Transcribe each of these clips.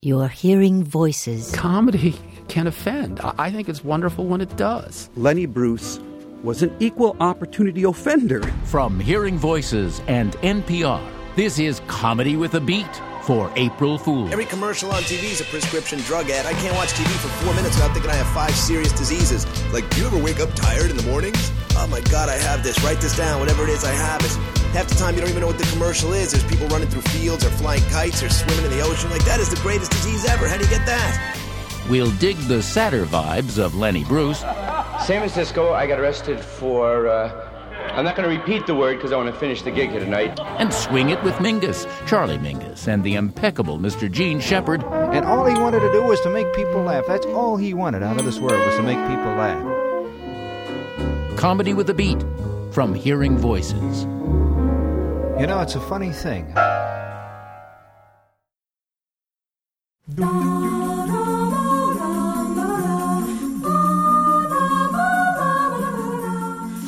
You're hearing voices. Comedy can offend. I I think it's wonderful when it does. Lenny Bruce was an equal opportunity offender. From Hearing Voices and NPR, this is Comedy with a Beat for April Fools. Every commercial on TV is a prescription drug ad. I can't watch TV for four minutes without thinking I have five serious diseases. Like, do you ever wake up tired in the mornings? Oh my god, I have this. Write this down. Whatever it is, I have it. Half the time, you don't even know what the commercial is. There's people running through fields or flying kites or swimming in the ocean. Like, that is the greatest disease ever. How do you get that? We'll dig the sadder vibes of Lenny Bruce San Francisco, I got arrested for. Uh, I'm not going to repeat the word because I want to finish the gig here tonight. and swing it with Mingus, Charlie Mingus, and the impeccable Mr. Jean Shepherd. And all he wanted to do was to make people laugh. That's all he wanted out of this world was to make people laugh. Comedy with a Beat from Hearing Voices. You know, it's a funny thing.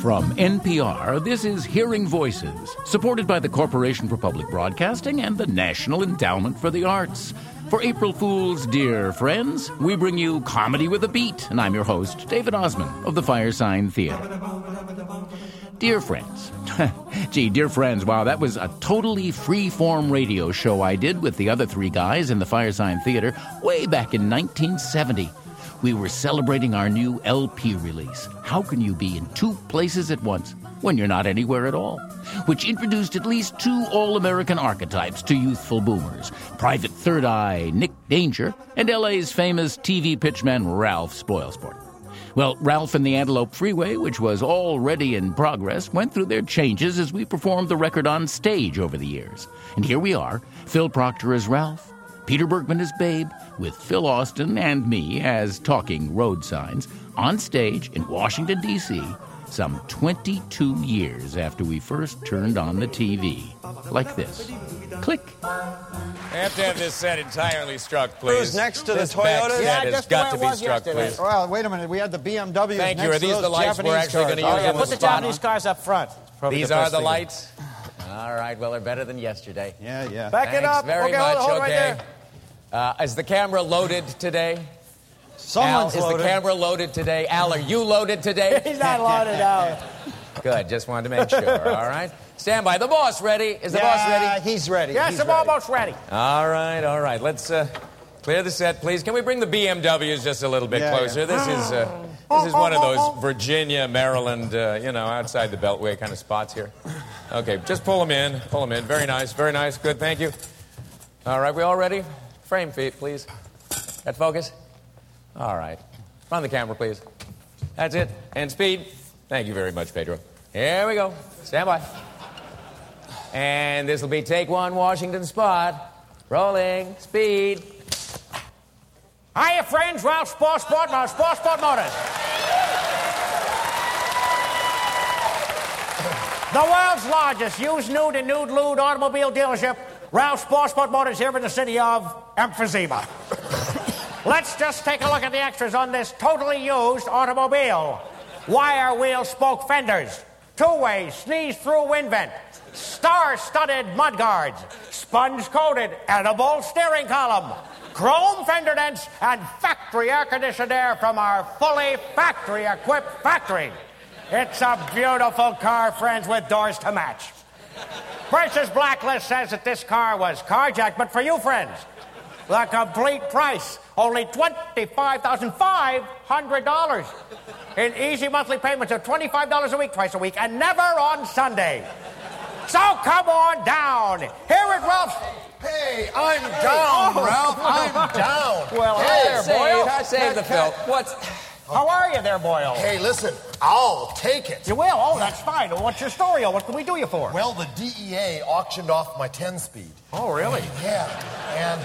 From NPR, this is Hearing Voices, supported by the Corporation for Public Broadcasting and the National Endowment for the Arts. For April Fools, dear friends, we bring you Comedy with a Beat, and I'm your host, David Ossman of the Firesign Theater. Dear friends, gee, dear friends, wow, that was a totally free-form radio show I did with the other three guys in the Firesign Theater way back in 1970. We were celebrating our new LP release. How can you be in two places at once when you're not anywhere at all? Which introduced at least two all American archetypes to youthful boomers Private Third Eye Nick Danger and LA's famous TV pitchman Ralph Spoilsport. Well, Ralph and the Antelope Freeway, which was already in progress, went through their changes as we performed the record on stage over the years. And here we are Phil Proctor as Ralph, Peter Bergman as Babe, with Phil Austin and me as talking road signs on stage in Washington, D.C., some 22 years after we first turned on the TV. Like this. Click. I have to have this set entirely struck, please. Who's next to the This back Toyota? set Yeah, has just got to be was struck, yesterday. please. Well, wait a minute. We had the BMW. Thank you. next Are to these the lights we're Japanese actually cars. gonna use Oh, yeah, put the the spot? Japanese cars up front. Probably These the are the thing. lights. All right, well, they're better than yesterday. Yeah, yeah. Back it Thanks up. very Okay, much. hold- hold right okay. there. uh, is the camera loaded today? Someone's Al, is loaded. the camera loaded today? Al, are you loaded today? He's not loaded out. Good. Just wanted to make sure. All right. Stand by. The boss ready? Is the yeah, boss ready? he's ready. Yes, he's I'm ready. almost ready. All right. All right. Let's uh, clear the set, please. Can we bring the BMWs just a little bit Yeah, closer? yeah. This is uh, this is one of those Virginia, Maryland, uh, you know, outside the Beltway kind of spots here. Okay, just pull them in. Pull them in. Very nice. Very nice. Good. Thank you. All right. We all ready? Frame feet, please. Got focus. All right. Run the camera, please. That's it. And speed. Thank you very much, Pedro. Here we go. Stand by. And this will be take one, Washington spot. Rolling. Speed. Hiya, friends. Ralph Spoilsport, Ralph Spoilsport Motors. The world's largest used nude and nude lewd automobile dealership, Ralph Spoilsport Motors, here in the city of emphysema. Let's just take a look at the extras on this totally used automobile. Wire wheel spoke fenders, two-way sneeze-through wind vent, star-studded mudguards, sponge-coated edible steering column, chrome fender dents, and factory air-conditioned air from our fully factory-equipped factory. It's a beautiful car, friends, with doors to match. Purchase Blacklist says that this car was carjacked, but for you, friends, the complete price, only $25,500 in easy monthly payments of $25 a week, twice a week, and never on Sunday. So come on down. Here at Ralph's. Hey, I'm down, oh. Ralph. I'm down. Well, hey, hi there, Save, Boyle. save the Phil. What's. How are you there, Boyle? Hey, listen, I'll take it. You will? Oh, that's fine. What's your story? What can we do you for? Well, the DEA auctioned off my 10 speed. Oh, really? Yeah, and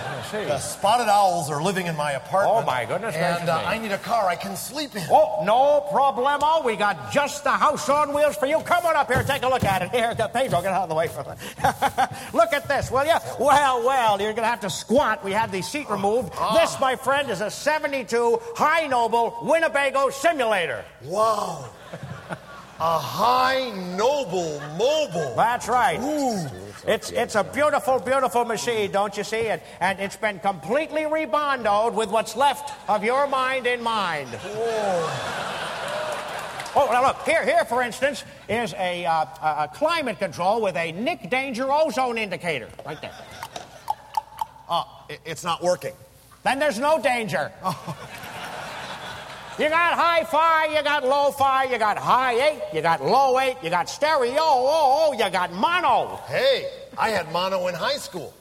the spotted owls are living in my apartment. Oh, my goodness And uh. I need a car I can sleep in. Oh, no problemo. We got just the house on wheels for you. Come on up here, take a look at it. Here, the Pedro, get out of the way for it. look at this, will you? Well, well, you're going to have to squat. We had the seat removed. This, my friend, is a 72 High Noble Winnebago simulator. Wow. A high noble mobile. That's right. Ooh. It's, it's a beautiful, beautiful machine, don't you see? And, and it's been completely rebondoed with what's left of your mind in mind. Oh, now look, here, here, for instance, is a, uh, a a climate control with a Nick Danger ozone indicator. Right there. Oh, it's not working. Then there's no danger. You got hi fi, you got low fi, you got high eight, you got low eight, you got stereo, oh, oh, you got mono. Hey, I had mono in high school.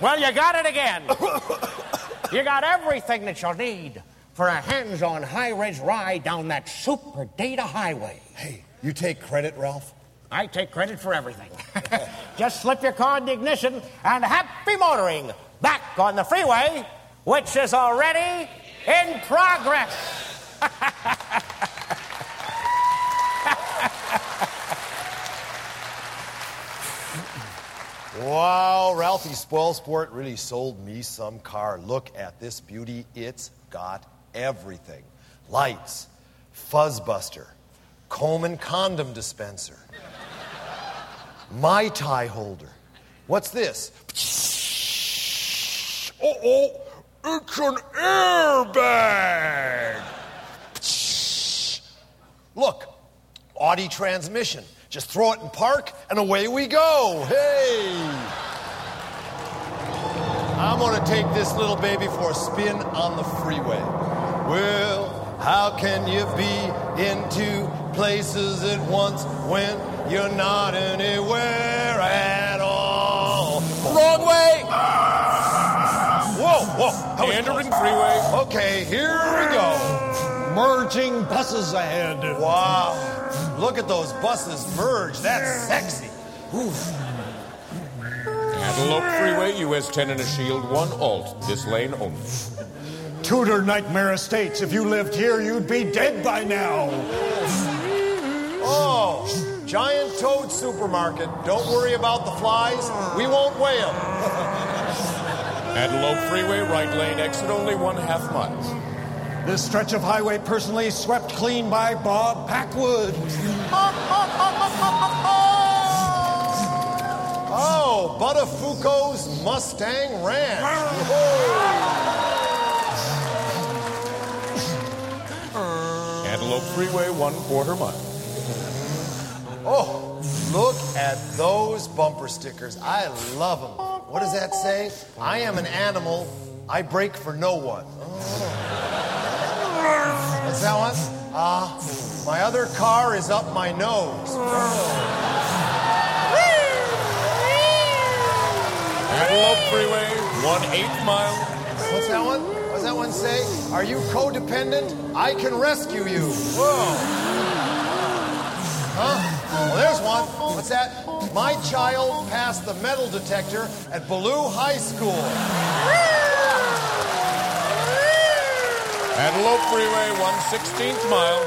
Well, you got it again. you got everything that you'll need for a hands on high res ride down that super data highway. Hey, you take credit, Ralph? I take credit for everything. Just slip your car in the ignition and happy motoring back on the freeway, which is already in progress. Wow, Ralphie Spoilsport really sold me some car. Look at this beauty. It's got everything lights, fuzzbuster, Coleman condom dispenser, my tie holder. What's this? Oh, oh, it's an airbag. Look, Audi transmission. Just throw it in park and away we go. Hey! I'm gonna take this little baby for a spin on the freeway. Well, how can you be in two places at once when you're not anywhere at all? Wrong way! Whoa, whoa. Meandering freeway. Okay, here we go. Merging buses ahead. Wow. Look at those buses merge. That's sexy. Antelope Freeway, US 10 and a shield, one alt. This lane only. Tudor Nightmare Estates. If you lived here, you'd be dead by now. Oh, giant toad supermarket. Don't worry about the flies. We won't weigh them. Antelope Freeway, right lane exit, only one half mile. This stretch of highway personally swept clean by Bob Packwood. Oh, Buttafuoco's Mustang Ranch. Antelope Freeway, one quarter mile. Oh, look at those bumper stickers. I love them. What does that say? I am an animal. I break for no one. Oh. What's that one? Ah, my other car is up my nose. Antelope Freeway, one eighth mile. What's that one? What's that one say? Are you codependent? I can rescue you. Whoa. Huh? Well, there's one. What's that? My child passed the metal detector at Ballou High School. Antelope Freeway, one sixteenth mile.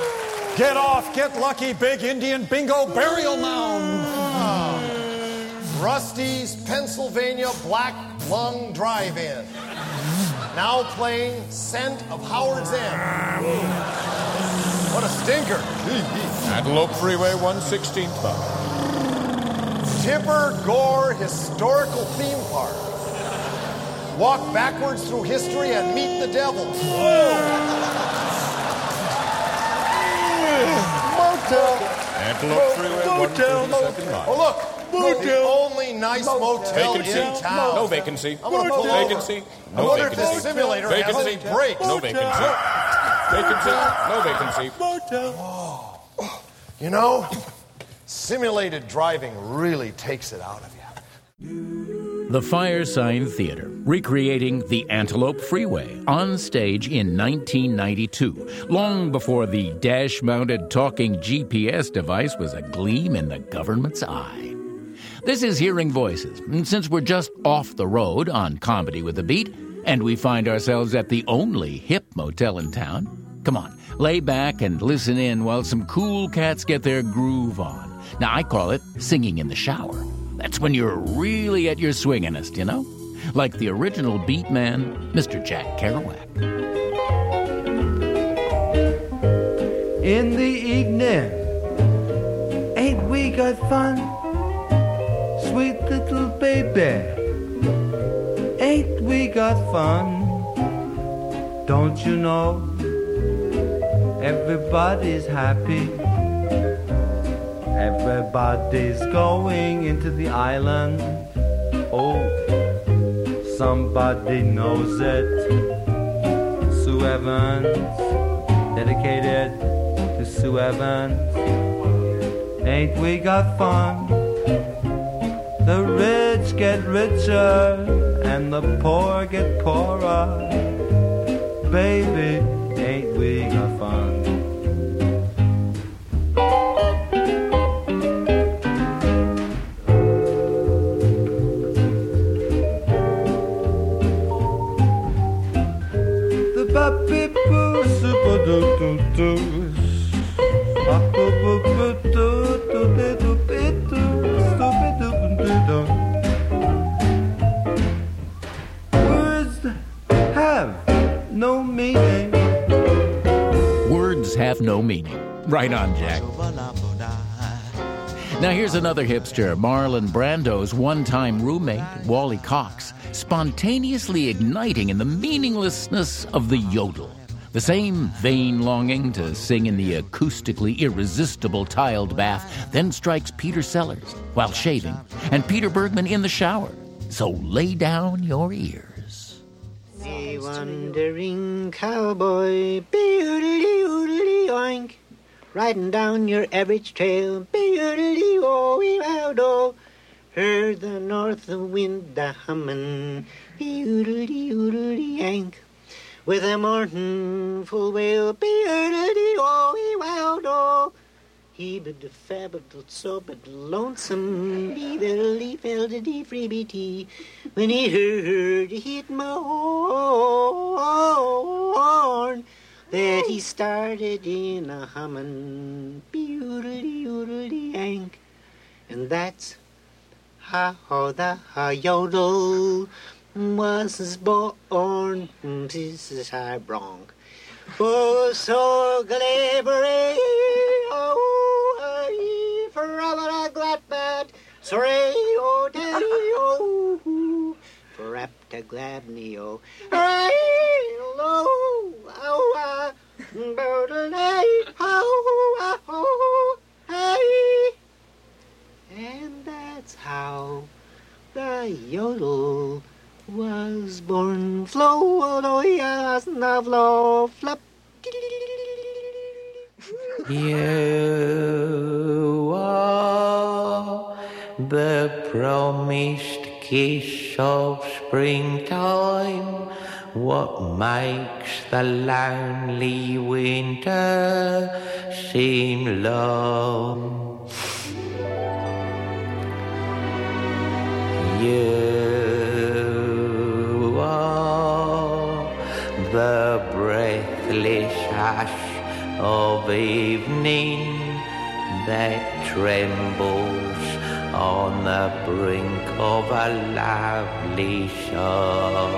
Get off, get lucky, big Indian bingo burial mound. Rusty's Pennsylvania Black Lung Drive-In. Now playing Scent of Howard's End. What a stinker. Antelope Freeway, one sixteenth mile. Tipper Gore Historical Theme Park. Walk backwards through history and meet the devil. Motel. Antelope Freeway, thirty-second mile. Oh, look. The only nice motel Vacancy? in town. No vacancy. I'm gonna pull over. Vacancy. I No wonder if vacancy. this simulator has Vacancy. any brakes. No vacancy. Vacancy. No vacancy. Motel. You know, simulated driving really takes it out of you. The Firesign Theater, recreating the Antelope Freeway on stage in 1992, long before the dash mounted talking GPS device was a gleam in the government's eye. This is Hearing Voices, and since we're just off the road on Comedy with a Beat, and we find ourselves at the only hip motel in town, come on, lay back and listen in while some cool cats get their groove on. Now, I call it singing in the shower. That's when you're really at your swinginest, you know? Like the original beat man, Mr. Jack Kerouac. In the evening, ain't we got fun? sweet little baby. Ain't we got fun? Don't you know? Everybody's happy. Everybody's going into the island. Oh, somebody knows it. Sue Evans, dedicated to Sue Evans. Ain't we got fun? The rich get richer and the poor get poorer. Baby, ain't we got fun? Now, here's another hipster, Marlon Brando's one time roommate, Wally Cox, spontaneously igniting in the meaninglessness of the yodel. The same vain longing to sing in the acoustically irresistible tiled bath then strikes Peter Sellers while shaving and Peter Bergman in the shower. So lay down your ears. The wandering cowboy, oink, riding down your average trail, be-oodly oh wow do. Heard the north wind a hummin', be-oodly oodly yank, with a morning full wail, be-oodly oh wow do. He bid the fab so but lonesome, he verily felt a deep freebie tea when he heard it hit my horn. That he started in a hummin', be-oodly oodly yank, and that's how the yodel was born. This is I wrong. Oh, so glibbery, oh, forever a glad bad, sorry, oh, daddy, oh, for to glad me, oh, oh, ah, bodily, oh, ah, oh, hey, and that's how the yodel was born. Flow, oh, yes, now flow, flap. You are the promised kiss of springtime. What makes the lonely winter seem long? You are the breathless hush of evening that trembles on the brink of a lovely song.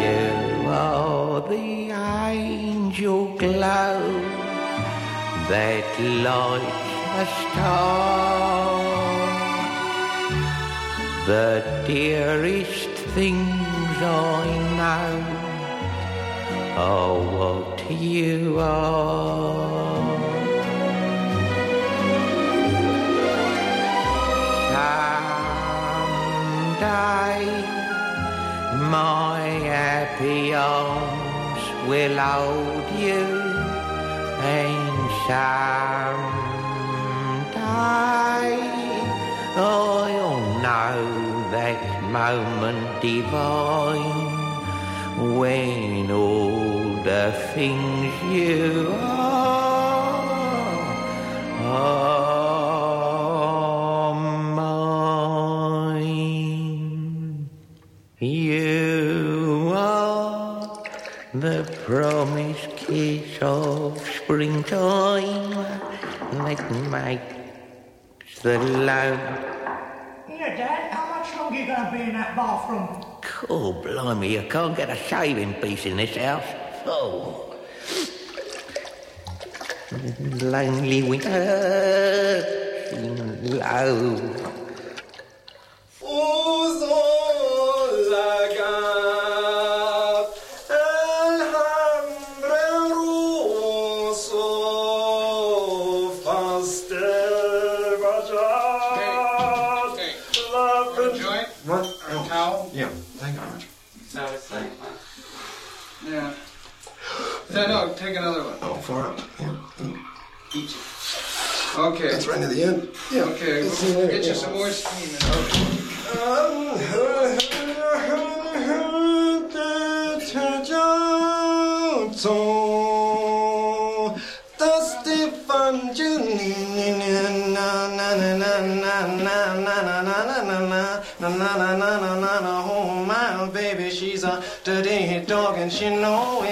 You are the angel glow that lights a star. The dearest things I know are what you are. Someday my happy arms will hold you and someday I'll know that moment divine when all the things you are are the promised kiss of springtime that makes the love Here, Dad, how much longer you gonna be in that bathroom? Oh, blimey, you can't get a shaving piece in this house. Oh. Lonely winter low. Another one. Oh, four of them. Yeah. Okay. That's right near the end. Yeah. Okay, we'll later, get you yeah. some more steam. Oh my baby, she's a dirty dog and she know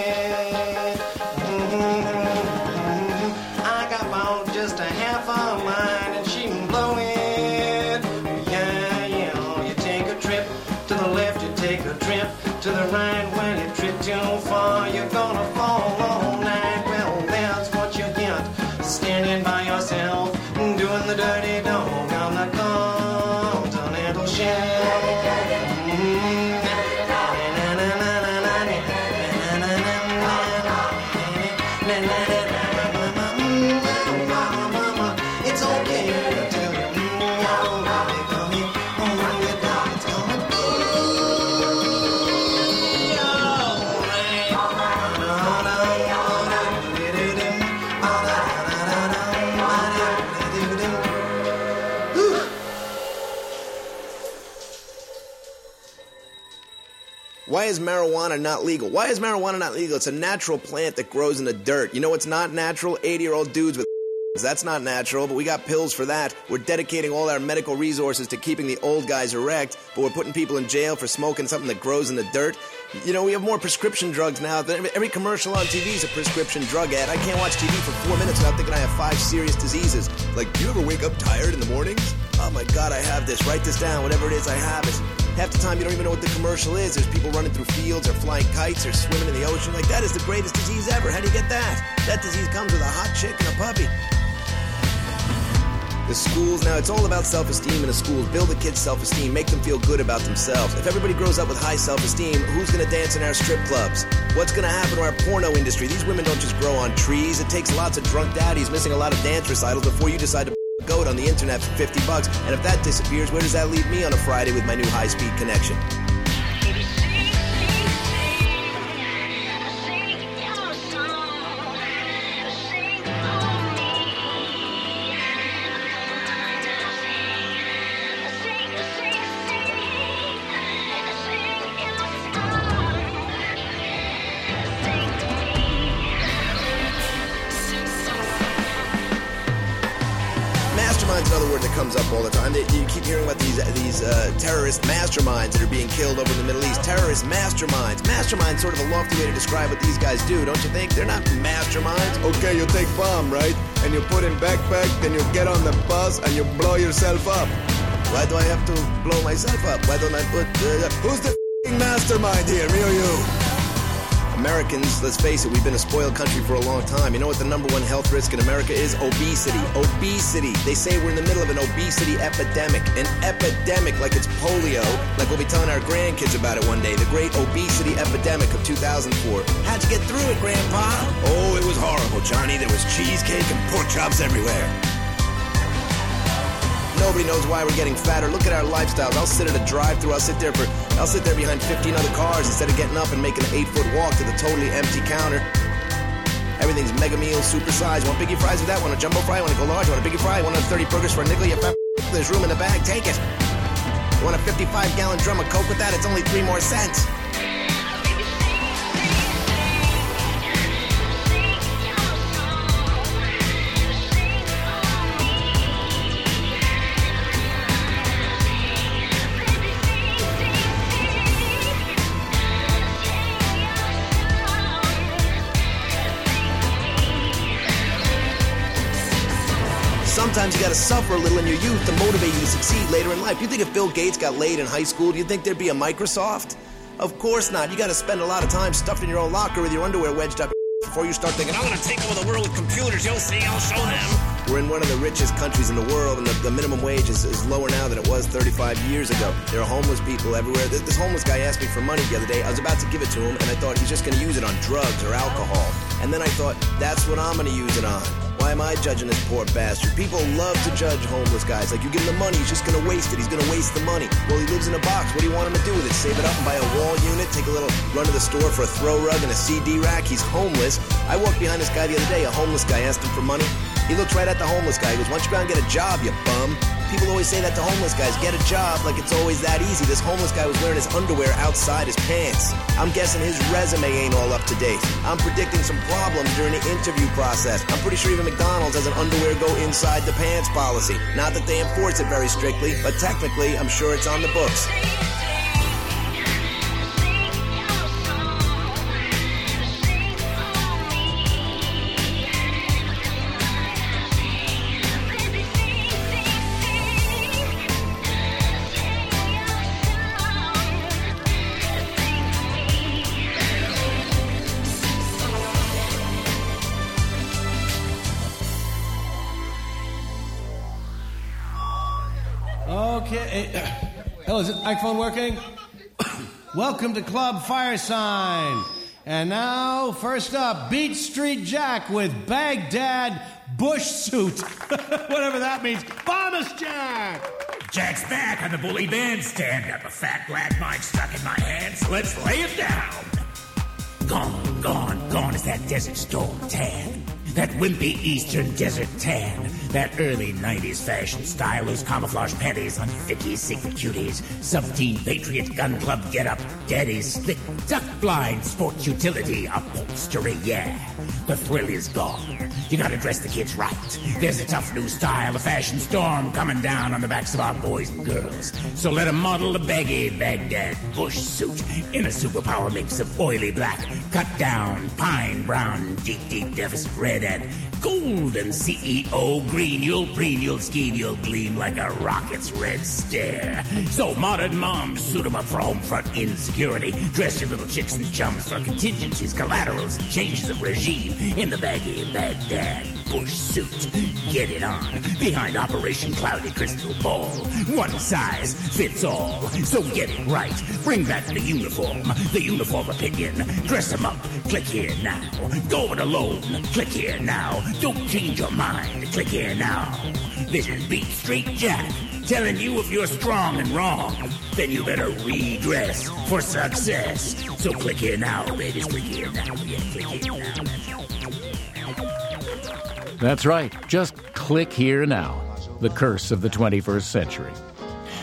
Why is marijuana not legal? Why is marijuana not legal? It's a natural plant that grows in the dirt. You know what's not natural? 80 year old dudes with that's not natural, but we got pills for that. We're dedicating all our medical resources to keeping the old guys erect, but we're putting people in jail for smoking something that grows in the dirt. You know, we have more prescription drugs now. Every commercial on TV is a prescription drug ad. I can't watch TV for four minutes without thinking I have five serious diseases. Like, do you ever wake up tired in the mornings? Oh my god, I have this. Write this down. Whatever it is, I have it. Half the time, you don't even know what the commercial is. There's people running through fields or flying kites or swimming in the ocean. Like, that is the greatest disease ever. How do you get that? That disease comes with a hot chick and a puppy. The schools now, it's all about self esteem in the schools. Build the kids' self esteem, make them feel good about themselves. If everybody grows up with high self esteem, who's gonna dance in our strip clubs? What's gonna happen to our porno industry? These women don't just grow on trees. It takes lots of drunk daddies missing a lot of dance recitals before you decide to on the internet for 50 bucks. And if that disappears, where does that leave me on a Friday with my new high speed connection? Are being killed over in the Middle East. Terrorist masterminds. Mastermind's sort of a lofty way to describe what these guys do, don't you think? They're not masterminds. Okay, you take bomb, right? And you put in backpack, then you get on the bus and you blow yourself up. Why do I have to blow myself up? Why don't I put? Uh, Who's the f***ing mastermind here, me or you? Americans, let's face it, we've been a spoiled country for a long time. You know what the number one health risk in America is? Obesity. Obesity. They say we're in the middle of an obesity epidemic. An epidemic like it's polio, like we'll be telling our grandkids about it one day. The great obesity epidemic of 2004. How'd you get through it, Grandpa? Oh, it was horrible, Johnny. There was cheesecake and pork chops everywhere. Nobody knows why we're getting fatter. Look at our lifestyles. I'll sit at a drive-through. I'll sit there for. I'll sit there behind 15 other cars instead of getting up and making an eight-foot walk to the totally empty counter. Everything's mega meal, super size. Want biggie fries with that? Want a jumbo fry? Want to go large? Want a biggie fry? Want a 30 burgers for a nickel? Fat. There's room in the bag. Take it. Want a 55-gallon drum of Coke with that? It's only three more cents. Sometimes you gotta suffer a little in your youth to motivate you to succeed later in life. You think if Bill Gates got laid in high school, do you think there'd be a Microsoft? Of course not. You gotta spend a lot of time stuffed in your own locker with your underwear wedged up before you start thinking, I'm gonna take over the world with computers. You'll see, I'll show them. We're in one of the richest countries in the world, and the, the minimum wage is, is lower now than it was 35 years ago. There are homeless people everywhere. Th- This homeless guy asked me for money the other day. I was about to give it to him, and I thought he's just going to use it on drugs or alcohol. And then I thought, that's what I'm going to use it on. Why am I judging this poor bastard? People love to judge homeless guys. Like, you give him the money, he's just gonna waste it. He's gonna waste the money. Well, he lives in a box. What do you want him to do with it? Save it up and buy a wall unit? Take a little run to the store for a throw rug and a CD rack? He's homeless. I walked behind this guy the other day. A homeless guy asked him for money. He looked right at the homeless guy. He goes, Why don't you go and get a job, you bum? People always say that to homeless guys get a job like it's always that easy. This homeless guy was wearing his underwear outside his pants. I'm guessing his resume ain't all up to date. I'm predicting some problems during the interview process. I'm pretty sure even McDonald's has an underwear go inside the pants policy. Not that they enforce it very strictly, but technically, I'm sure it's on the books. Is it microphone working? Welcome to Club Firesign. And now, first up, Beat Street Jack with Baghdad Bush Suit. Whatever that means. Bombus Jack! Jack's back on the bully bandstand. Got the fat black mic stuck in my hands. Let's lay it down. Gone, gone, gone is that desert storm tan. That wimpy eastern desert tan. That early 90s fashion style, those camouflage panties on Vicky's secret cuties. Sub-teen patriot gun club get up. Daddy's slick duck blind sports utility upholstery, yeah. The thrill is gone. You gotta dress the kids right. There's a tough new style, a fashion storm coming down on the backs of our boys and girls. So let 'em model a baggy Baghdad Bush suit in a superpower mix of oily black, cut down, pine brown, deep, deep deficit red, and golden CEO green. You'll preen, you'll scheme, you'll gleam like a rocket's red stare. So modern moms suit 'em up for home front insecurity. Dress your little chicks and chums for contingencies, collaterals, and changes of regime in the baggy Baghdad Bush suit. Get it on behind Operation Cloudy Crystal Ball. One size fits all. So get it right. Bring back the uniform, the uniform opinion. Dress 'em up. Click here now. Go it alone. Click here now. Don't change your mind. Click here now. This is Beat Street Jack telling you if you're strong and wrong, then you better redress for success. So click here now, babies. Click here now. Yeah, click here now. That's right. Just click here now. The curse of the 21st century.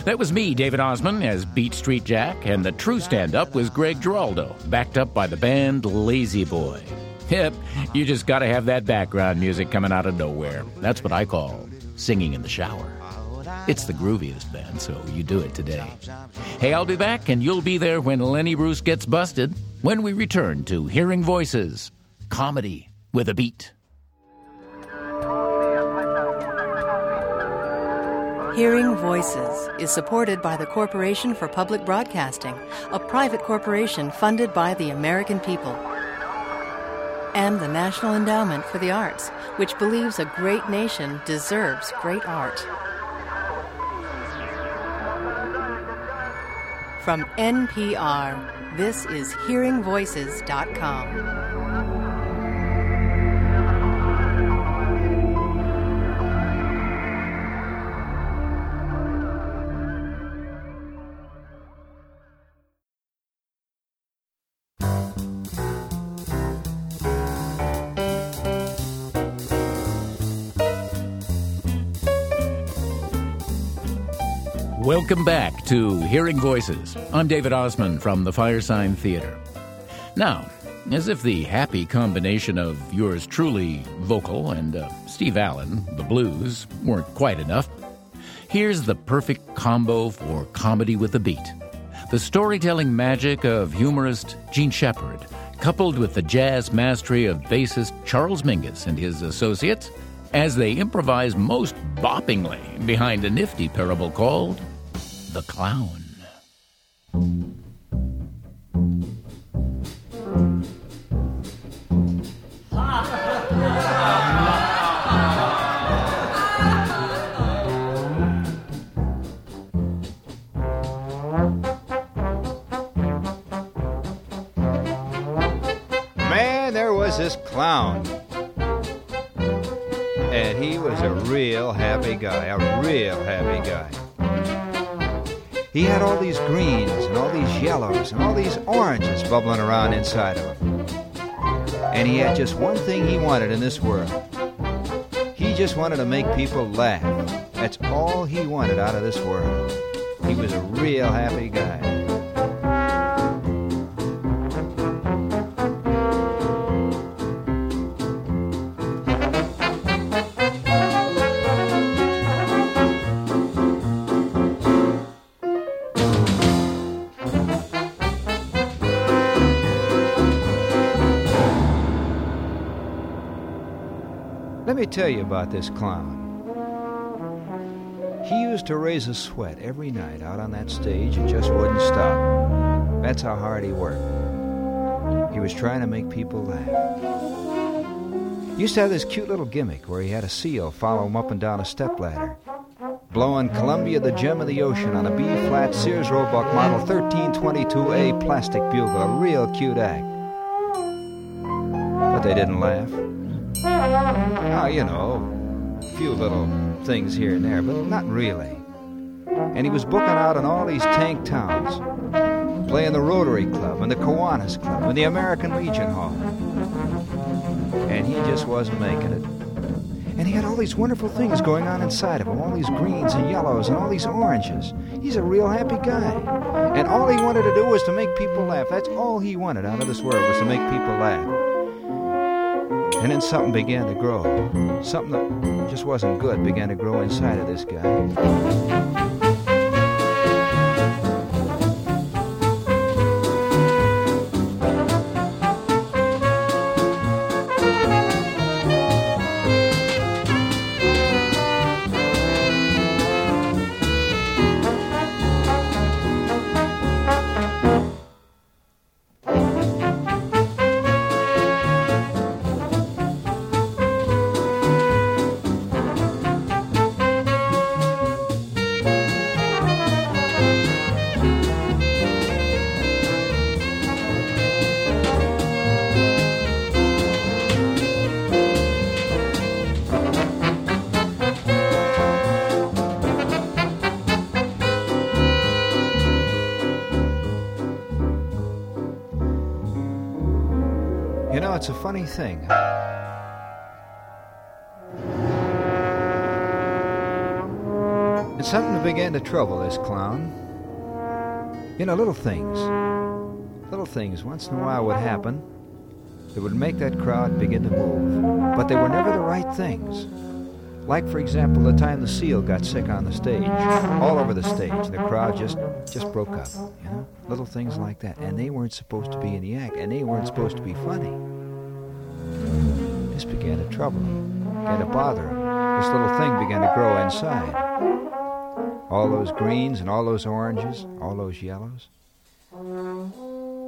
That was me, David Ossman, as Beat Street Jack, and the true stand up was Greg Giraldo, backed up by the band Lazy Boy. Yep, you just gotta have that background music coming out of nowhere. That's what I call singing in the shower. It's the grooviest band, so you do it today. Hey, I'll be back, and you'll be there when Lenny Bruce gets busted, when we return to Hearing Voices, comedy with a beat. Hearing Voices is supported by the Corporation for Public Broadcasting, a private corporation funded by the American people. And the National Endowment for the Arts, which believes a great nation deserves great art. From NPR, this is HearingVoices.com. Welcome back to Hearing Voices. I'm David Ossman from the Firesign Theater. Now, as if the happy combination of yours truly vocal and uh, Steve Allen, the blues, weren't quite enough, here's the perfect combo for comedy with a beat. The storytelling magic of humorist Jean Shepherd, coupled with the jazz mastery of bassist Charles Mingus and his associates, as they improvise most boppingly behind a nifty parable called the Clown. Man, there was this clown. And he was a real happy guy, a real happy guy. He had all these greens and all these yellows and all these oranges bubbling around inside of him. And he had just one thing he wanted in this world. He just wanted to make people laugh. That's all he wanted out of this world. He was a real happy guy. Tell you about this clown. He used to raise a sweat every night out on that stage and just wouldn't stop. That's how hard he worked. He was trying to make people laugh. He used to have this cute little gimmick where he had a seal follow him up and down a stepladder, blowing Columbia the Gem of the Ocean on a B flat Sears Roebuck model 1322A plastic bugle, a real cute act. But they didn't laugh. Oh, you know, a few little things here and there, but not really. And he was booking out in all these tank towns, playing the Rotary Club and the Kiwanis Club and the American Legion Hall. And he just wasn't making it. And he had all these wonderful things going on inside of him all these greens and yellows and all these oranges. He's a real happy guy. And all he wanted to do was to make people laugh. That's all he wanted out of this world was to make people laugh. And then something began to grow. Something that just wasn't good began to grow inside of this guy. Thing. It's something began to trouble this clown. You know, little things. Little things once in a while would happen that would make that crowd begin to move. But they were never the right things. Like, for example, the time the seal got sick on the stage. All over the stage, the crowd just just broke up. You know, little things like that, and they weren't supposed to be in the act, and they weren't supposed to be funny. This began to trouble him, began to bother him. This little thing began to grow inside. All those greens and all those oranges, all those yellows,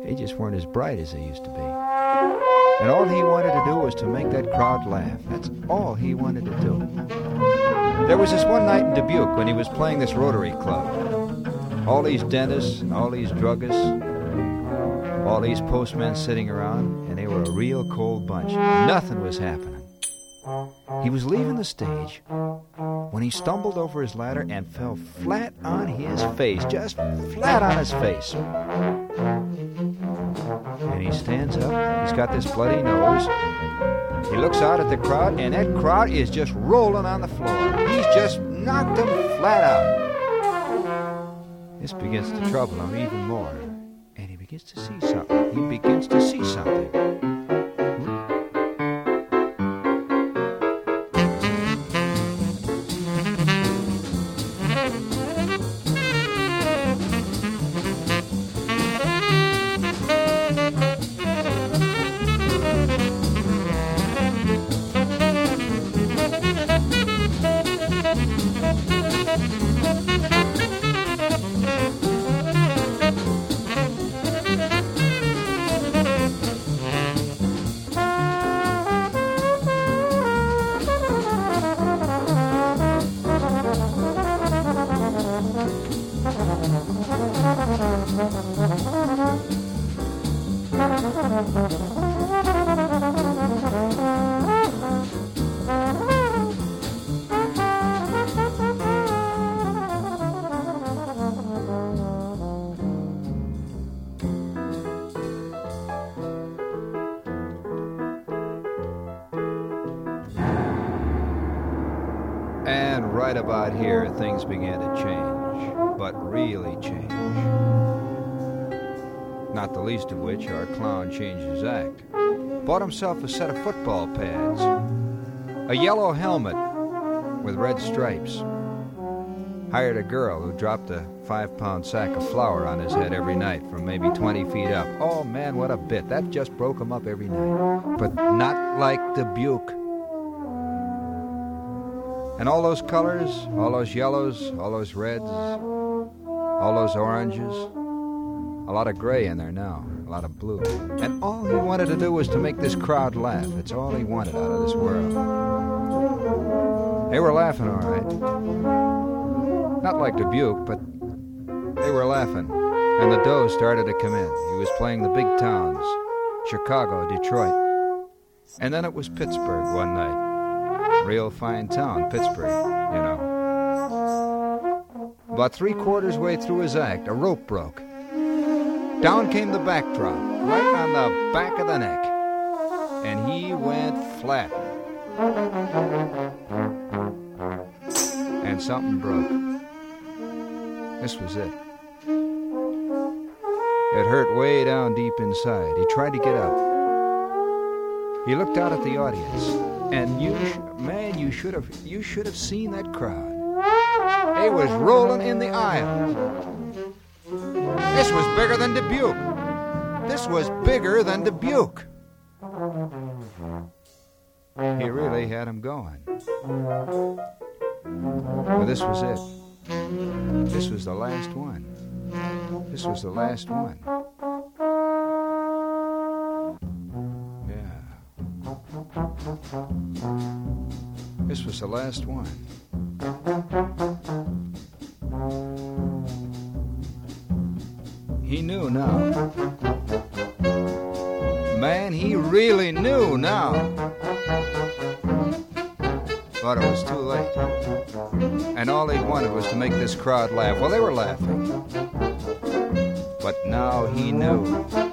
they just weren't as bright as they used to be. And all he wanted to do was to make that crowd laugh. That's all he wanted to do. There was this one night in Dubuque when he was playing this Rotary Club. All these dentists and all these druggists, all these postmen sitting around, a real cold bunch. Nothing was happening. He was leaving the stage when he stumbled over his ladder and fell flat on his face, just flat on his face. And he stands up, he's got this bloody nose. He looks out at the crowd, and that crowd is just rolling on the floor. He's just knocked them flat out. This begins to trouble him even more. And he begins to see something. He begins to see something. About here, things began to change, but really change. Not the least of which our clown changed his act. Bought himself a set of football pads, a yellow helmet with red stripes. Hired a girl who dropped a five pound sack of flour on his head every night from maybe 20 feet up. Oh man, what a bit. That just broke him up every night. But not like Dubuque. And all those colors, all those yellows, all those reds, all those oranges, a lot of gray in there now, a lot of blue. And all he wanted to do was to make this crowd laugh. It's all he wanted out of this world. They were laughing all right. Not like Dubuque, but they were laughing. And the dough started to come in. He was playing the big towns Chicago, Detroit. And then it was Pittsburgh one night. Real fine town, Pittsburgh, you know. About three quarters way through his act, a rope broke. Down came the backdrop, right on the back of the neck. And he went flat. And something broke. This was it. It hurt way down deep inside. He tried to get up. He looked out at the audience, and you, man, you should have, you should have seen that crowd. They was rolling in the aisles. This was bigger than Dubuque. This was bigger than Dubuque. He really had him going. But this was it. This was the last one. This was the last one. This was the last one. He knew now. Man, he really knew now. But it was too late. And all he wanted was to make this crowd laugh. Well, they were laughing. But now he knew.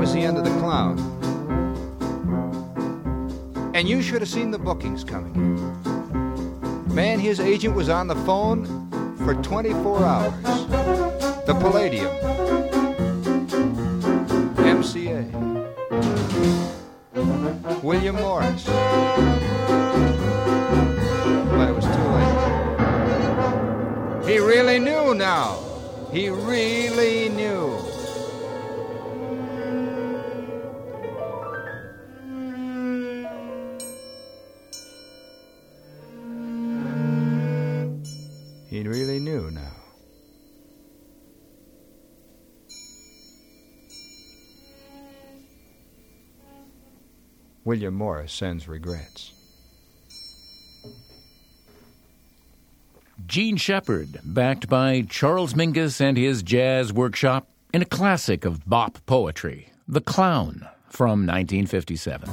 Was the end of the clown. And you should have seen the bookings coming in. Man, his agent was on the phone for 24 hours. The Palladium. MCA. William Morris. But it was too late. He really knew now. He really knew. William Morris sends regrets. Jean Shepherd, backed by Charles Mingus and his jazz workshop, in a classic of bop poetry, The Clown from 1957.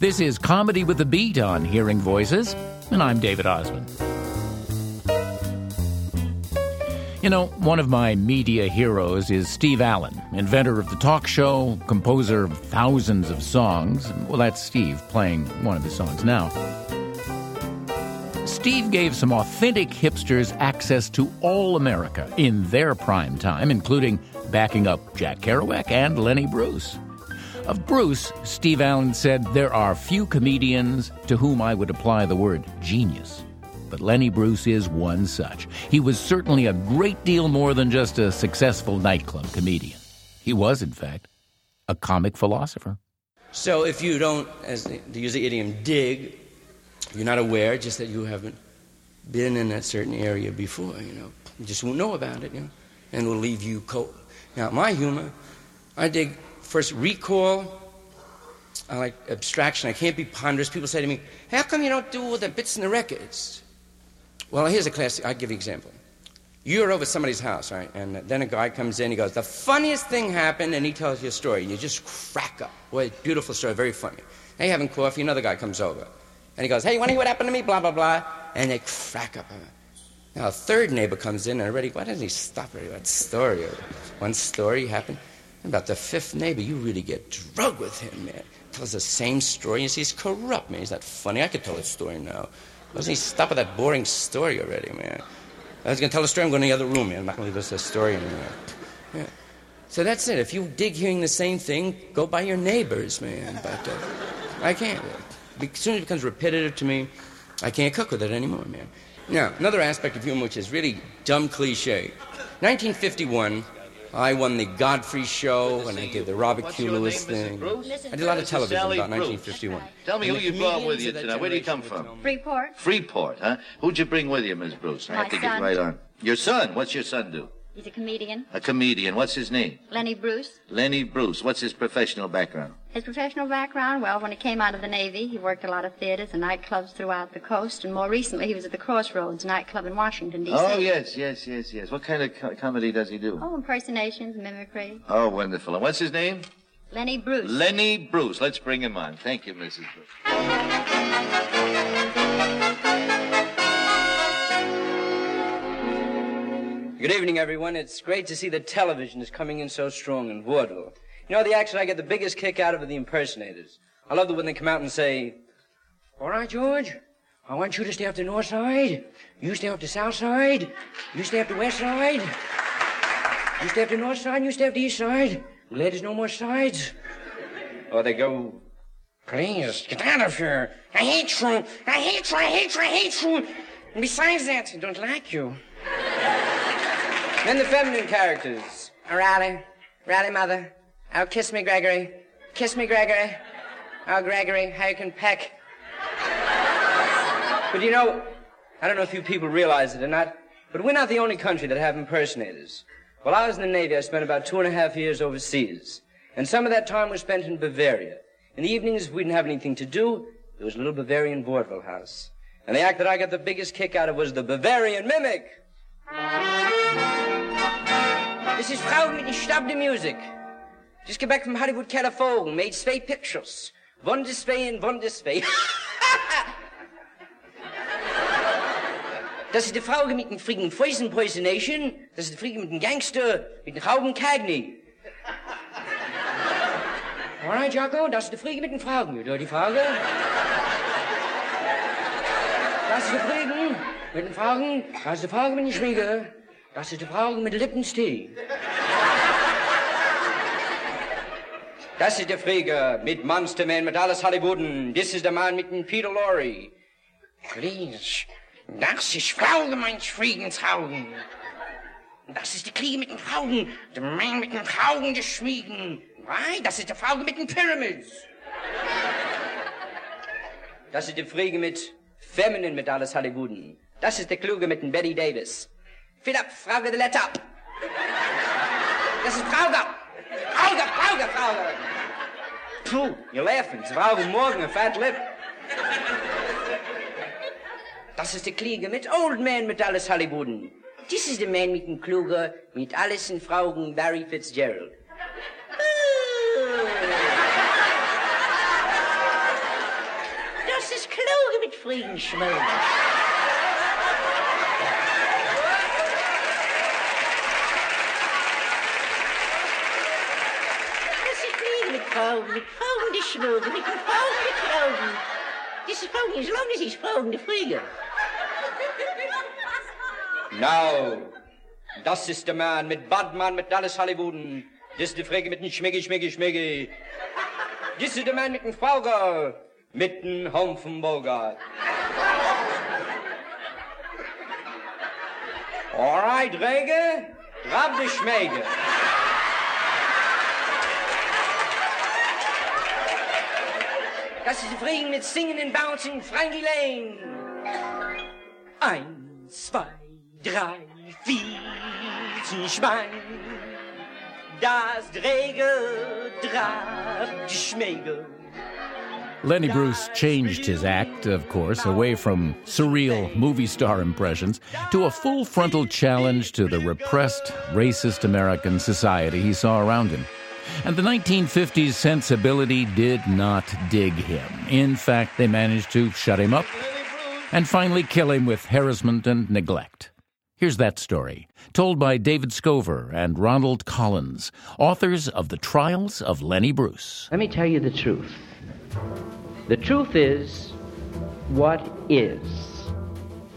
This is Comedy with the Beat on Hearing Voices, and I'm David Ossman. You know, one of my media heroes is Steve Allen, inventor of the talk show, composer of thousands of songs. Well, that's Steve playing one of his songs now. Steve gave some authentic hipsters access to all America in their prime time, including backing up Jack Kerouac and Lenny Bruce. Of Bruce, Steve Allen said, There are few comedians to whom I would apply the word genius. But Lenny Bruce is one such. He was certainly a great deal more than just a successful nightclub comedian. He was, in fact, a comic philosopher. So if you don't, as to use the idiom, dig, you're not aware, just that you haven't been in that certain area before, you know. You just won't know about it, you know, and will leave you cold. Now, my humor, I dig first recall. I like abstraction. I can't be ponderous. People say to me, "How come you don't do all the bits in the records?" Well, here's a classic. I'll give you an example. You're over somebody's house, right? And then a guy comes in. He goes, "The funniest thing happened," and he tells you a story. And you just crack up. Boy, beautiful story, very funny. Hey, having coffee. Another guy comes over, and he goes, "Hey, you want to hear what happened to me?" Blah blah blah. And they crack up. Now a third neighbor comes in and already. Why doesn't he stop already? What story? One story happened. And about the fifth neighbor, you really get drugged with him, man. tells the same story. See, he's corrupt, man. He's not funny. I could tell his story now. Doesn't he stop with that boring story already, man? I was going to tell a story. I'm going to the other room, man. I'm not going to leave a story anymore. Yeah. So that's it. If you dig hearing the same thing, go by your neighbors, man. But uh, I can't. As soon as it becomes repetitive to me, I can't cook with it anymore, man. Now, another aspect of humor which is really dumb cliche. 1951, I won the Godfrey Show, and I did the Robert Q. Lewis thing. I did a lot of television about 1951. Tell me And who you brought with you of tonight. Where do you come from? Freeport. Freeport, huh? Who'd you bring with you, Miss Bruce? I My have to son. get right on. Your son. What's your son do? He's a comedian. A comedian. What's his name? Lenny Bruce. Lenny Bruce. What's his professional background? His professional background, well, when he came out of the Navy, he worked a lot of theaters and nightclubs throughout the coast, and more recently he was at the Crossroads nightclub in Washington, D.C. Oh, yes, yes, yes, yes. What kind of co- comedy does he do? Oh, impersonations, mimicry. Oh, wonderful. And what's his name? Lenny Bruce. Lenny Bruce. Let's bring him on. Thank you, Mrs. Bruce. Good evening, everyone. It's great to see that television is coming in so strong in vaudeville. You know, the action I get the biggest kick out of are the impersonators. I love it when they come out and say, All right, George, I want you to stay up the north side. You stay up the south side. You stay up the west side. You stay up the north side you stay up the east side. Glad there's no more sides. Or they go, Please, get out of here. I hate you. I hate you. I hate you. I hate you. And besides that, I don't like you. Then the feminine characters. Riley. Riley, mother. Oh, kiss me, Gregory. Kiss me, Gregory. Oh, Gregory, how you can peck. But you know, I don't know if you people realize it or not, but we're not the only country that have impersonators. While I was in the Navy, I spent about two and a half years overseas. And some of that time was spent in Bavaria. In the evenings, if we didn't have anything to do, there was a little Bavarian vaudeville house. And the act that I got the biggest kick out of was the Bavarian Mimic. This is Frau mit den Stabde Music. Just get back from Hollywood, California. Made zwei pictures. One this way and one this way. Das ist die Frau mit dem frigen Poison Poisonation. Das ist die Frau mit dem Gangster, mit dem Rauben Cagney. Alright, Jocko, das ist die Frage mit den Fragen. Oder die Frage? Das ist die Frage mit den Fragen. Das ist die Frage mit den Schwieger. Das ist die Frage mit Lippenstee. Das ist der Frage mit Monsterman, mit alles Hollywooden. Das ist der Mann mit dem Peter Lorre. Please. Das ist Frage meines Friedensaugen. Das ist die Kriege mit den Frauen. Der Mann mit den Frauen geschwiegen. Right? Das ist die Frage mit den Pyramids. Das ist die Frage mit Feminine mit alles Hollywooden. Das ist der Kluge mit den Betty Davis. Up, Frage the let up. Das ist Frauge. Frauge, Frauge. Puh, you're laughing. It's Frauge Morgan, a fat lip. Das ist der Kliege mit Old Man mit alles Hollywooden. This is the man mit dem Kluge mit alles in Fraugen Barry Fitzgerald. Das ist Kluge mit Friedenschmögen. phone, the phone is smooth, the phone is frozen. This is phony as long as he's frozen, the freeger. Now, das ist der Mann mit Badmann, mit alles Hollywooden. Das ist der Frege mit dem Schmiggi, Schmiggi, Schmiggi. Das ist der Mann mit dem Frauger, mit dem Humpfenburger. All right, Rege, drab die Schmäge. Das ist die Frage mit Singen und Bouncing, Frankie Laine. Eins, zwei, drei, vier, Schwein. Das Dräge draft die Schmäge. Lenny Bruce changed his act, of course, away from surreal movie star impressions to a full frontal challenge to the repressed, racist American society he saw around him. And the 1950s sensibility did not dig him. In fact, they managed to shut him up and finally kill him with harassment and neglect. Here's that story, told by David Skover and Ronald Collins, authors of The Trials of Lenny Bruce. Let me tell you the truth. The truth is what is.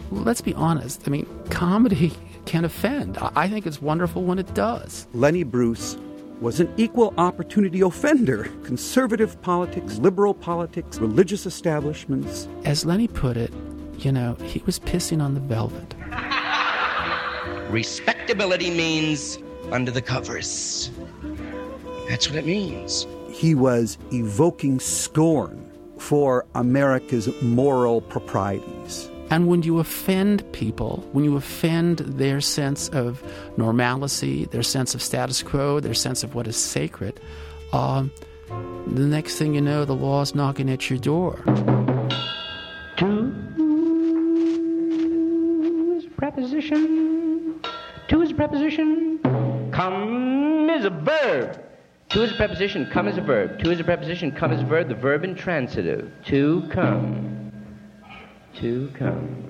Let's be honest. I mean, comedy can offend. I I think it's wonderful when it does. Lenny Bruce was an equal opportunity offender. Conservative politics, liberal politics, religious establishments. As Lenny put it, you know, he was pissing on the velvet. Respectability means under the covers. That's what it means. He was evoking scorn for America's moral proprieties. And when you offend people, when you offend their sense of normalcy, their sense of status quo, their sense of what is sacred, um, the next thing you know, the law's knocking at your door. To is a preposition. To is a preposition. Come is a verb. To is a preposition. Come is a verb. To is a preposition. Come is a verb. The verb intransitive. To come. To come.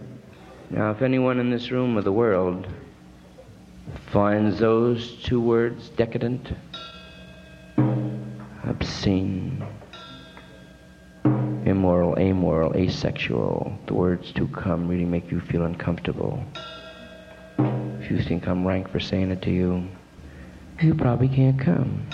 Now, if anyone in this room or the world finds those two words decadent, obscene, immoral, amoral, asexual, the words to come really make you feel uncomfortable. If you think I'm rank for saying it to you, you probably can't come.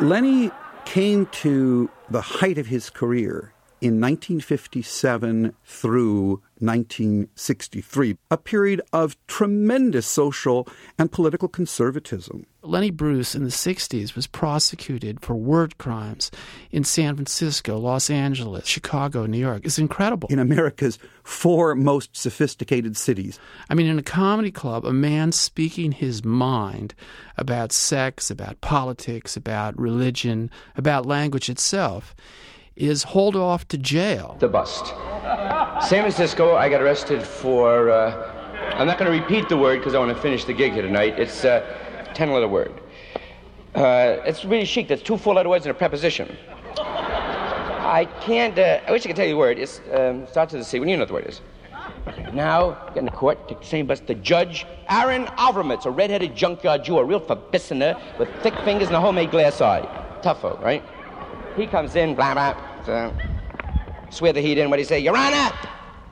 Lenny came to the height of his career in 1957 through 1963, a period of tremendous social and political conservatism. Lenny Bruce in the 60s was prosecuted for word crimes in San Francisco, Los Angeles, Chicago, New York. It's incredible. In America's four most sophisticated cities. I mean, in a comedy club, a man speaking his mind about sex, about politics, about religion, about language itself is hauled off to jail. The bust. San Francisco, I got arrested for. Uh, I'm not going to repeat the word because I want to finish the gig here tonight. It's a 10 letter word. Uh, it's really chic. That's two four letter words and a preposition. I can't. Uh, I wish I could tell you the word. It um, starts with a C. When you know what the word is. Okay, now, get in the court, take the same bus. The judge, Aaron Avramitz, a red-headed junkyard Jew, a real verbissiner with thick fingers and a homemade glass eye. Tough folk, right? He comes in, blah, blah. So, swear the heat in. What do he say? Your Honor,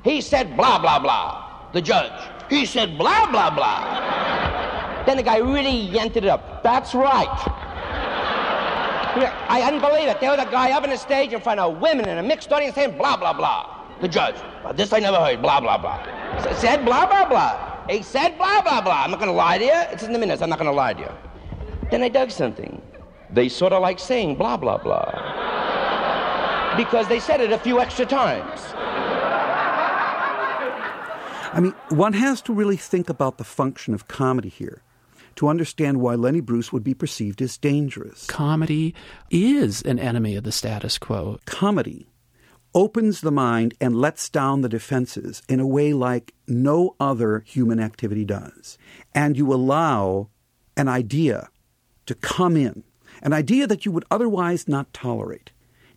he said blah, blah, blah. The judge, he said blah, blah, blah. Then the guy really yanked it up. That's right. I couldn't believe it. There was a guy up on the stage in front of women in a mixed audience saying blah, blah, blah. The judge, this I never heard, blah, blah, blah. S- said blah, blah, blah. He said blah, blah, blah. I'm not going to lie to you. It's in the minutes. I'm not going to lie to you. Then I dug something. They sort of like saying blah, blah, blah. Because they said it a few extra times. I mean, one has to really think about the function of comedy here to understand why Lenny Bruce would be perceived as dangerous. Comedy is an enemy of the status quo. Comedy opens the mind and lets down the defenses in a way like no other human activity does. And you allow an idea to come in, an idea that you would otherwise not tolerate.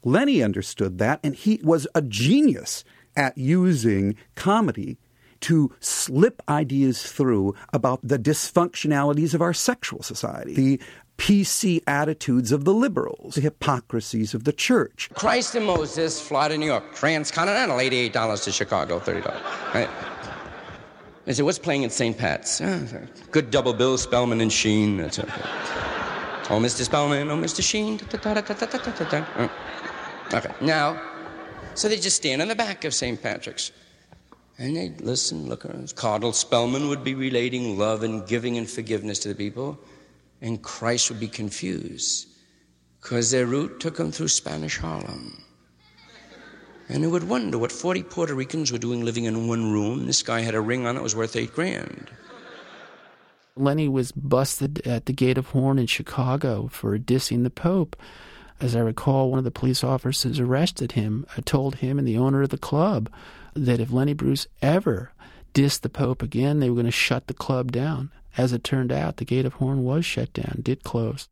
Lenny understood that, and he was a genius at using comedy to slip ideas through about the dysfunctionalities of our sexual society, the PC attitudes of the liberals, the hypocrisies of the church. Christ and Moses fly to New York. Transcontinental, $88 to Chicago, $30. Right? I said, what's playing at St. Pat's? "Ah, good double bill, Spellman and Sheen. That's okay. Oh, Mr. Spellman, oh, Mr. Sheen. Da, da, da, Okay, now, so they just stand on the back of St. Patrick's. And they'd listen, look around. Cardinal Spellman would be relating love and giving and forgiveness to the people, and Christ would be confused because their route took them through Spanish Harlem. And they would wonder what 40 Puerto Ricans were doing living in one room. This guy had a ring on it was worth eight grand. Lenny was busted at the Gate of Horn in Chicago for dissing the Pope. As I recall, one of the police officers arrested him uh, told him and the owner of the club that if Lenny Bruce ever dissed the Pope again, they were going to shut the club down. As it turned out, the Gate of Horn was shut down, did close.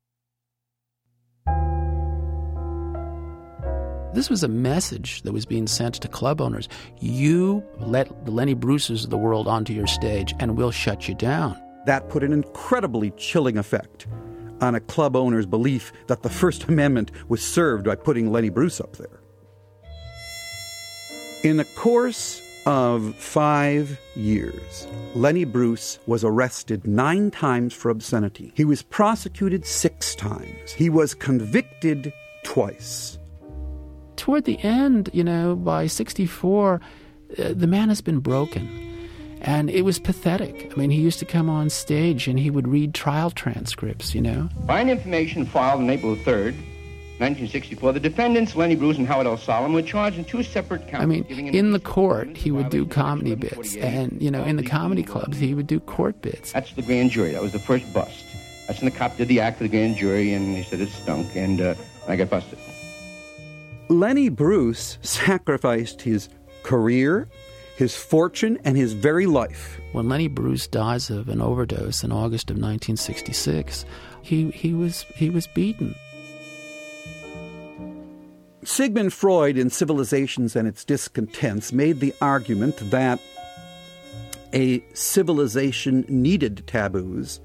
This was a message that was being sent to club owners. You let the Lenny Bruces of the world onto your stage, and we'll shut you down. That put an incredibly chilling effect on a club owner's belief that the First Amendment was served by putting Lenny Bruce up there. In the course of five years, Lenny Bruce was arrested nine times for obscenity. He was prosecuted six times. He was convicted twice. Toward the end, you know, by 64, uh, the man has been broken. And it was pathetic. I mean, he used to come on stage and he would read trial transcripts, you know. By an information filed on April 3rd, 1964, the defendants, Lenny Bruce and Howard L. Solomon, were charged in two separate counts. I mean, in the court, he would do comedy bits. And, you know, in the comedy clubs, he would do court bits. That's the grand jury. That was the first bust. That's when the cop did the act for the grand jury, and he said it stunk, and uh, I got busted. Lenny Bruce sacrificed his career, his fortune, and his very life. When Lenny Bruce dies of an overdose in August of 1966, he, he, was, he was beaten. Sigmund Freud, in Civilizations and Its Discontents, made the argument that a civilization needed taboos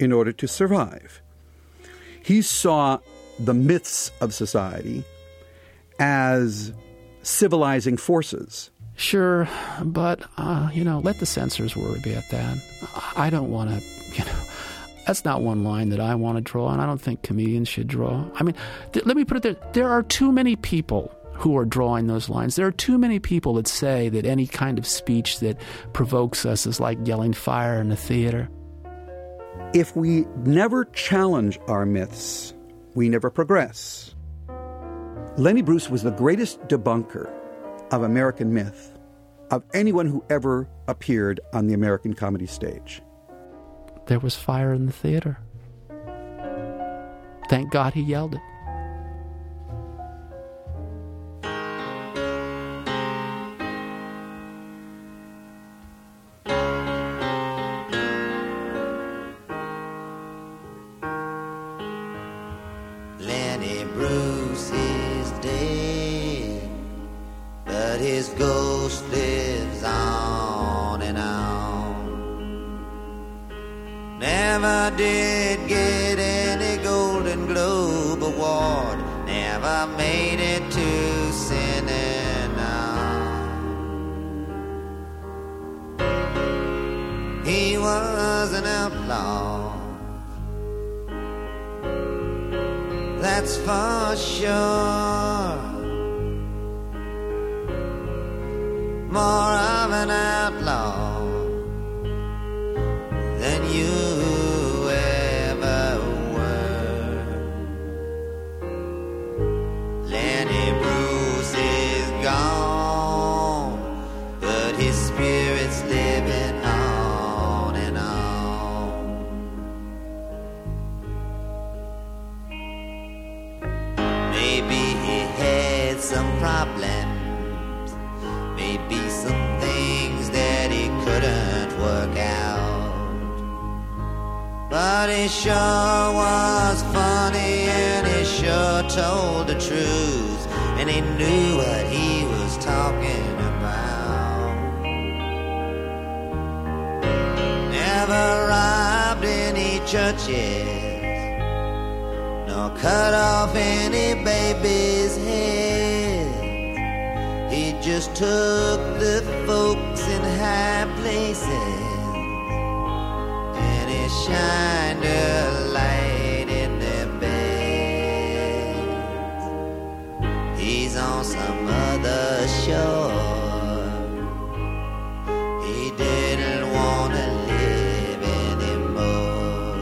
in order to survive. He saw the myths of society as civilizing forces. Sure, but, uh, you know, let the censors worry about that. I don't want to, you know, that's not one line that I want to draw, and I don't think comedians should draw. I mean, th- let me put it there there are too many people who are drawing those lines. There are too many people that say that any kind of speech that provokes us is like yelling fire in a theater. If we never challenge our myths, we never progress. Lenny Bruce was the greatest debunker of American myth of anyone who ever appeared on the American comedy stage. There was fire in the theater. Thank God he yelled it. That's for sure. More But he sure was funny and he sure told the truth. And he knew what he was talking about. Never robbed any churches nor cut off any baby's head. He just took the folks in high places and he shined in their beds. He's on some other shore. He didn't want to live anymore.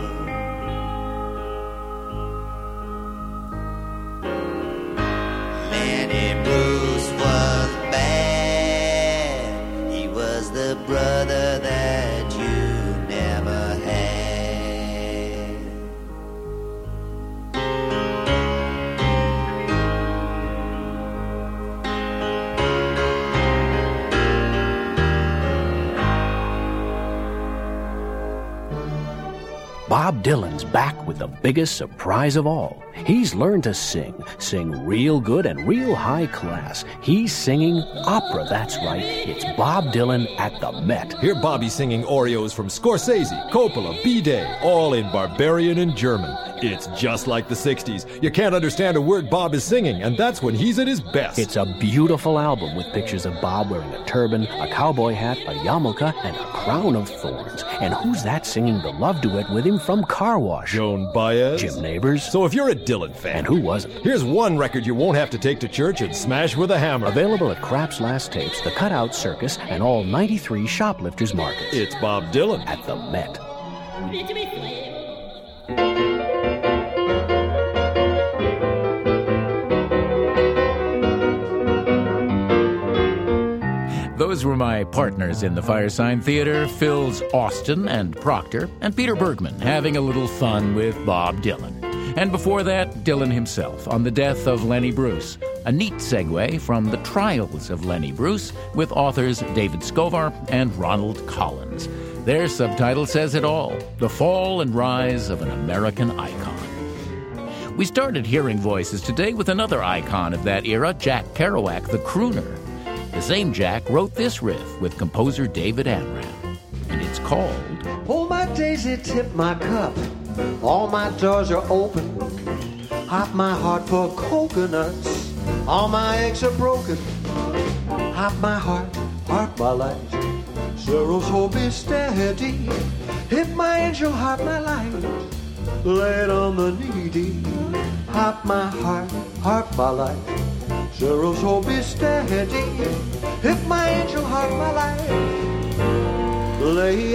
Lenny Bruce was bad. He was the brother that Bob Dylan's back with the biggest surprise of all. He's learned to sing, sing real good and real high class. He's singing opera, that's right. It's Bob Dylan at the Met. Hear Bobby singing Oreos from Scorsese, Coppola, B-Day, all in barbarian and German. It's just like the 60s. You can't understand a word Bob is singing, and that's when he's at his best. It's a beautiful album with pictures of Bob wearing a turban, a cowboy hat, a yarmulke, and a crown of thorns. And who's that singing the love duet with him from Car Wash? Joan Baez. Jim Nabors. So if you're a Dylan fan, And who wasn't? here's one record you won't have to take to church and smash with a hammer. Available at Krapp's Last Tapes, The Cutout Circus, and all 93 shoplifters markets. It's Bob Dylan at the Met. Those were my partners in the Firesign Theater, Phil's Austin and Proctor, and Peter Bergman having a little fun with Bob Dylan. And before that, Dylan himself on the death of Lenny Bruce. A neat segue from the trials of Lenny Bruce with authors David Skover and Ronald Collins. Their subtitle says it all The Fall and Rise of an American Icon. We started hearing voices today with another icon of that era, Jack Kerouac, the crooner. The same Jack wrote this riff with composer David Amram, and it's called Oh, my daisy, tip my cup. All my doors are open. Hop my heart for coconuts. All my eggs are broken. Hop my heart, heart my life. Zeros hold me steady. Hit my angel, heart my light. Lay it on the needy. Hop my heart, heart my life. Zeros hold me steady. Hit my angel, heart my. Lay,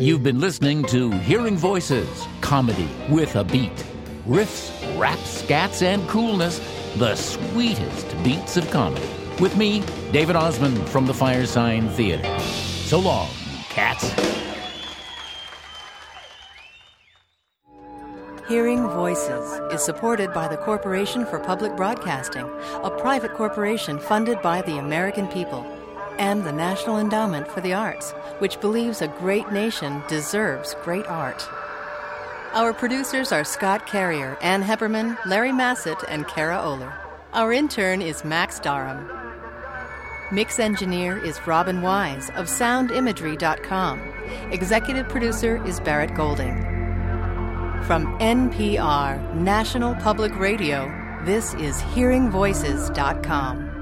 You've been listening to Hearing Voices, comedy with a beat. Riffs, raps, scats, and coolness, the sweetest beats of comedy. With me, David Ossman from the Firesign Theater. So long, cats. Hearing Voices is supported by the Corporation for Public Broadcasting, a private corporation funded by the American people, and the National Endowment for the Arts, which believes a great nation deserves great art. Our producers are Scott Carrier, Ann Heppermann, Larry Massett, and Kara Oehler. Our intern is Max Darham. Mix engineer is Robin Wise of soundimagery.com. Executive producer is Barrett Golding. From NPR, National Public Radio, this is hearingvoices.com.